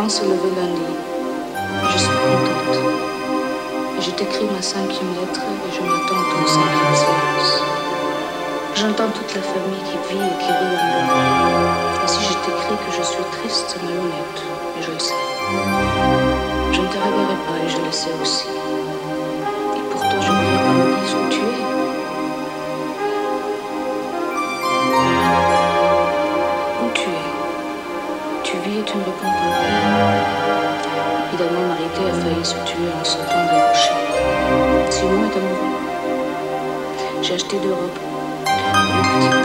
vent se lever lundi. Je suis contente. Je t'écris ma cinquième lettre et je m'attends ton cinquième silence. J'entends toute la famille qui vit et qui rit en. Et si je t'écris que je suis triste, c'est malhonnête, et je le sais. Je ne te reverrai pas et je le sais aussi. Et pourtant, je ne voulais pas me dire où tu es. tu vis et tu ne réponds pas soudainement m'arrêter a failli se tuer en sautant d'un rocher. Simon est amoureux. J'ai acheté deux robes.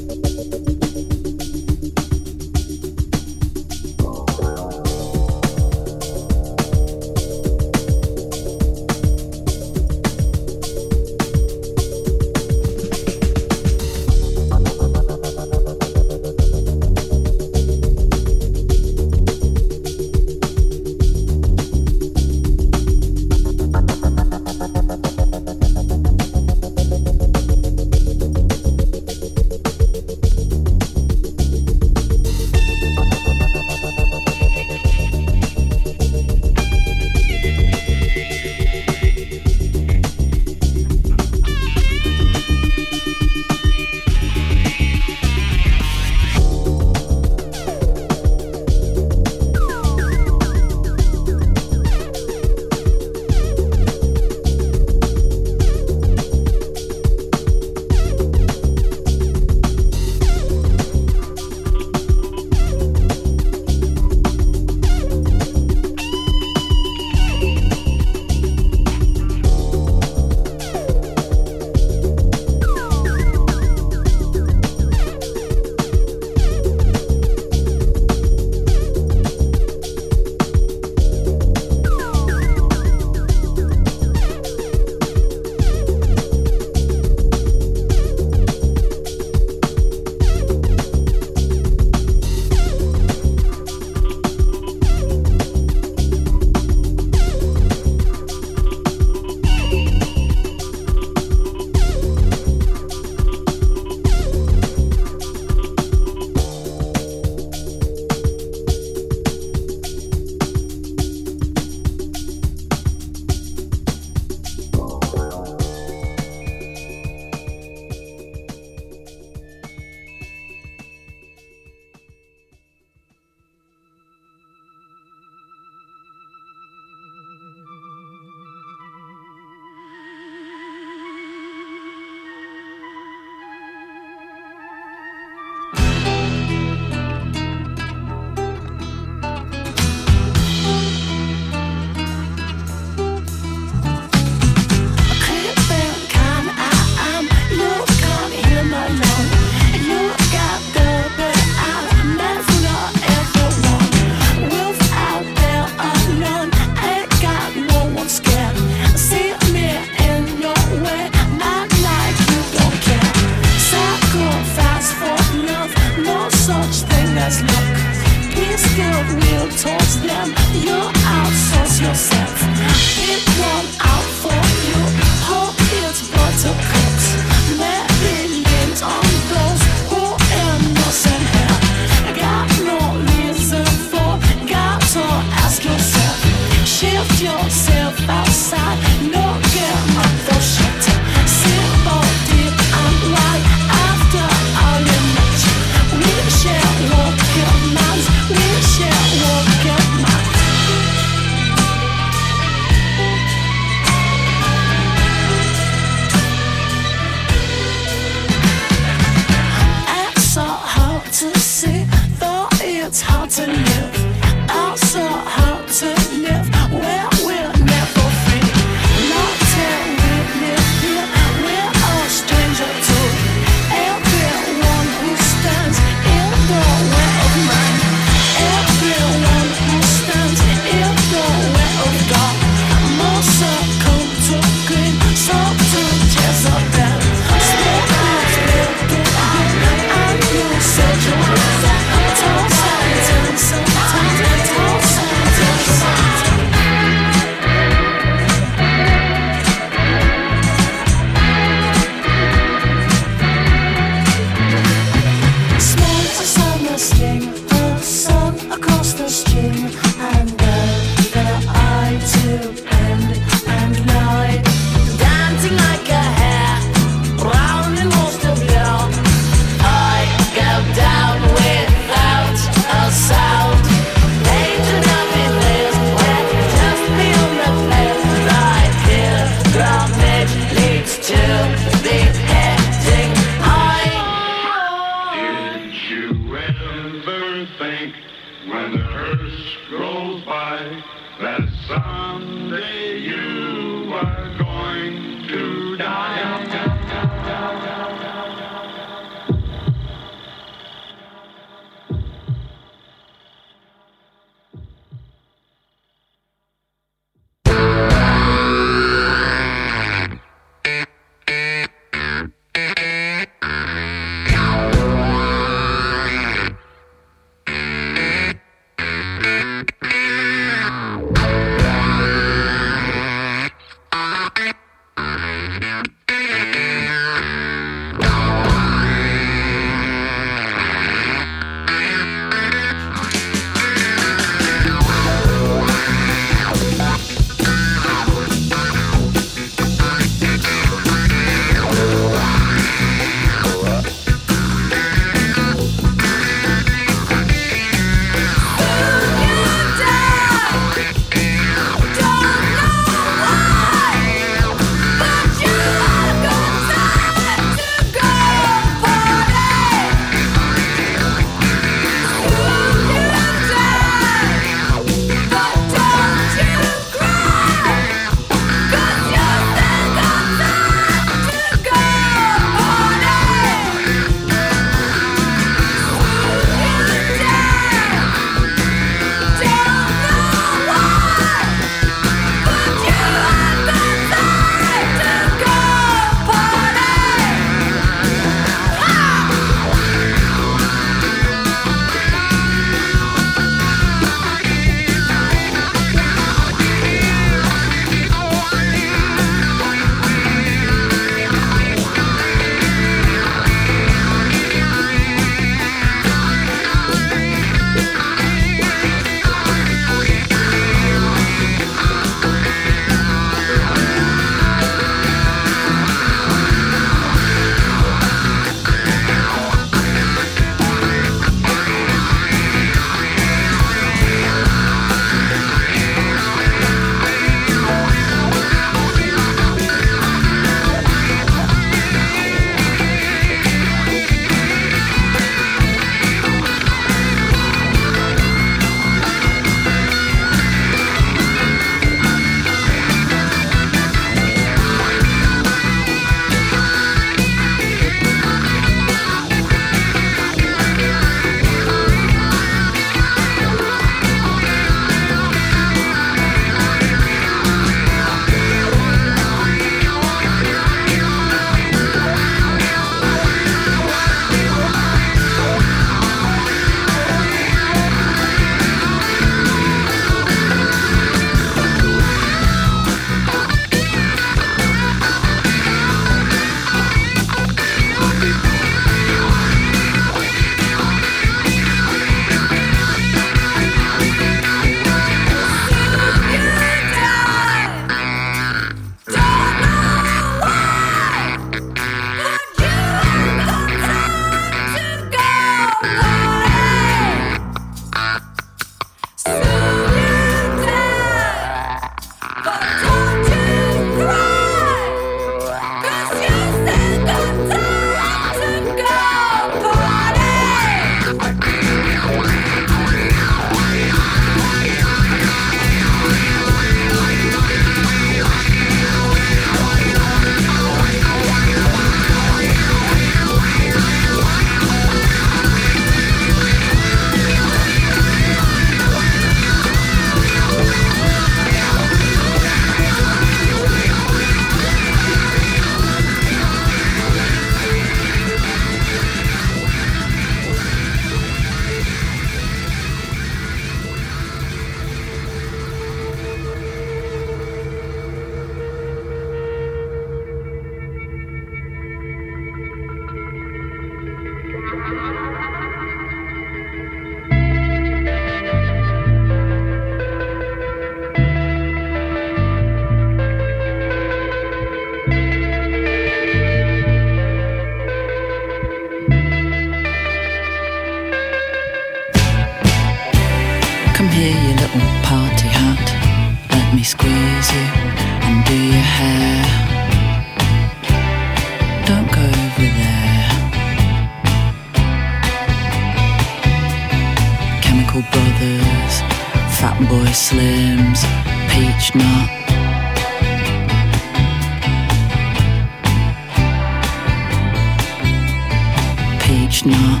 Nut.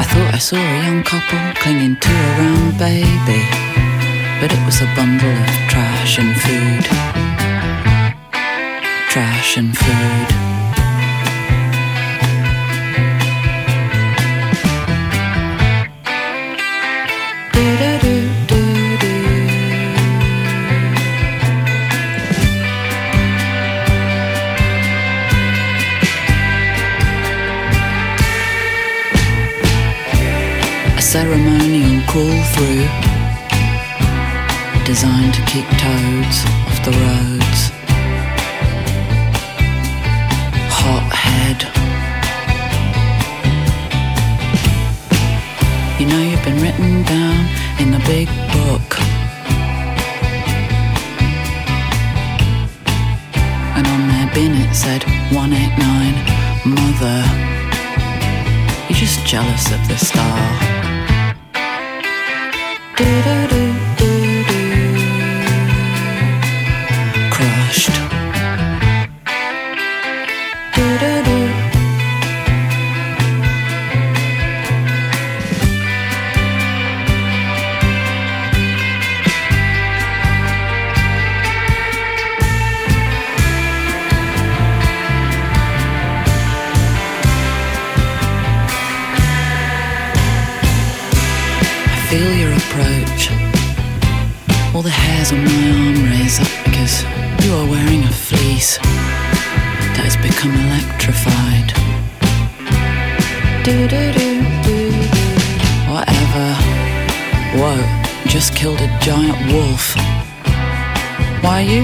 I thought I saw a young couple clinging to a round baby, but it was a bundle of trash and food. Trash and food. Through designed to keep toads off the roads.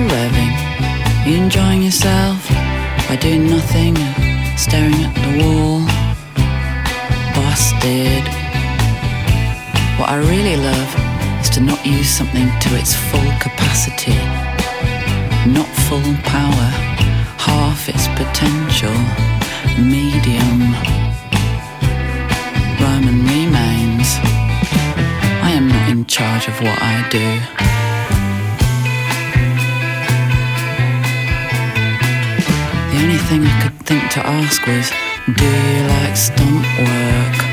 You you enjoying yourself by doing nothing and staring at the wall? Busted. What I really love is to not use something to its full capacity, not full power, half its potential, medium. Roman remains. I am not in charge of what I do. Only thing I could think to ask was, do you like stunt work?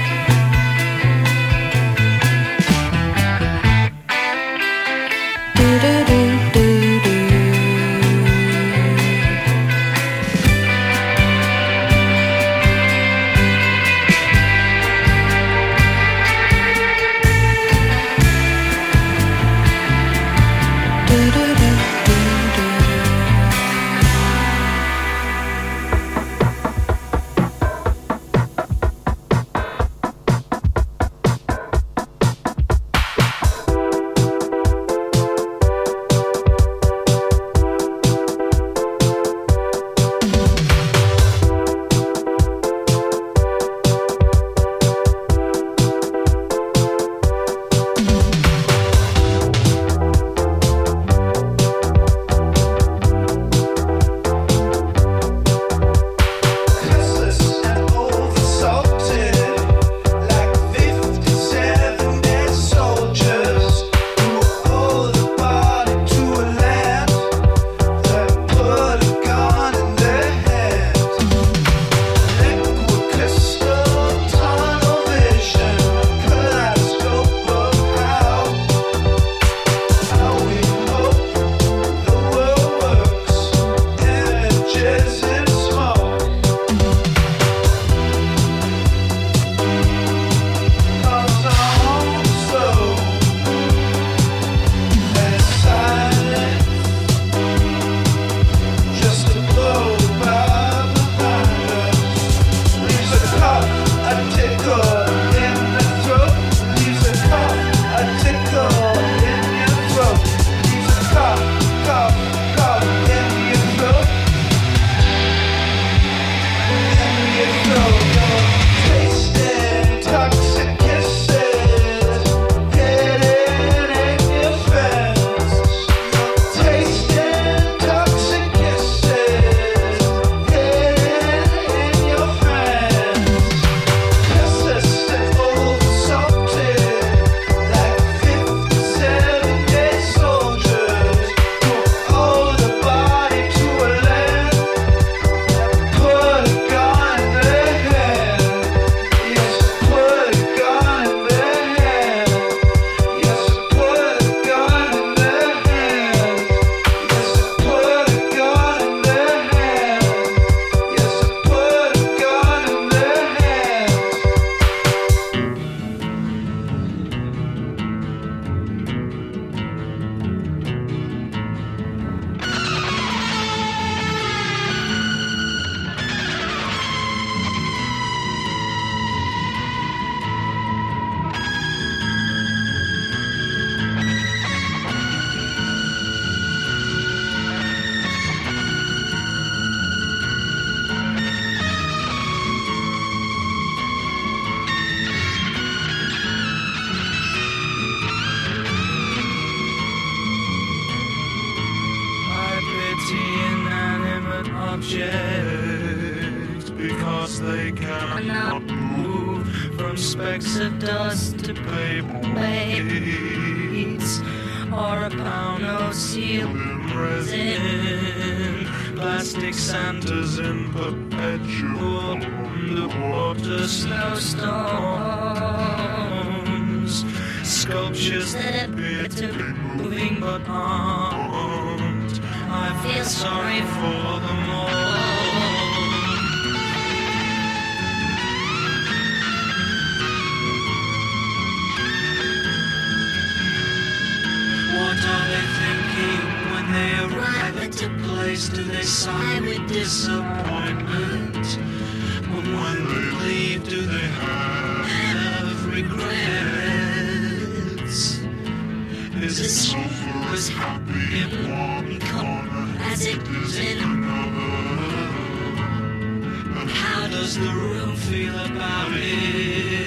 Objects because they cannot move from specks of dust to paper weights or a pound of seal resin. Plastic Santas in perpetual underwater snowstorms. Sculptures that appear to be moving but aren't. Feel sorry for them all. What are they thinking when they arrive at a place? Do they sigh with disappointment? But when they leave, do they have regrets? Is it sofa as happy in one corner is in? And how does the room feel about it?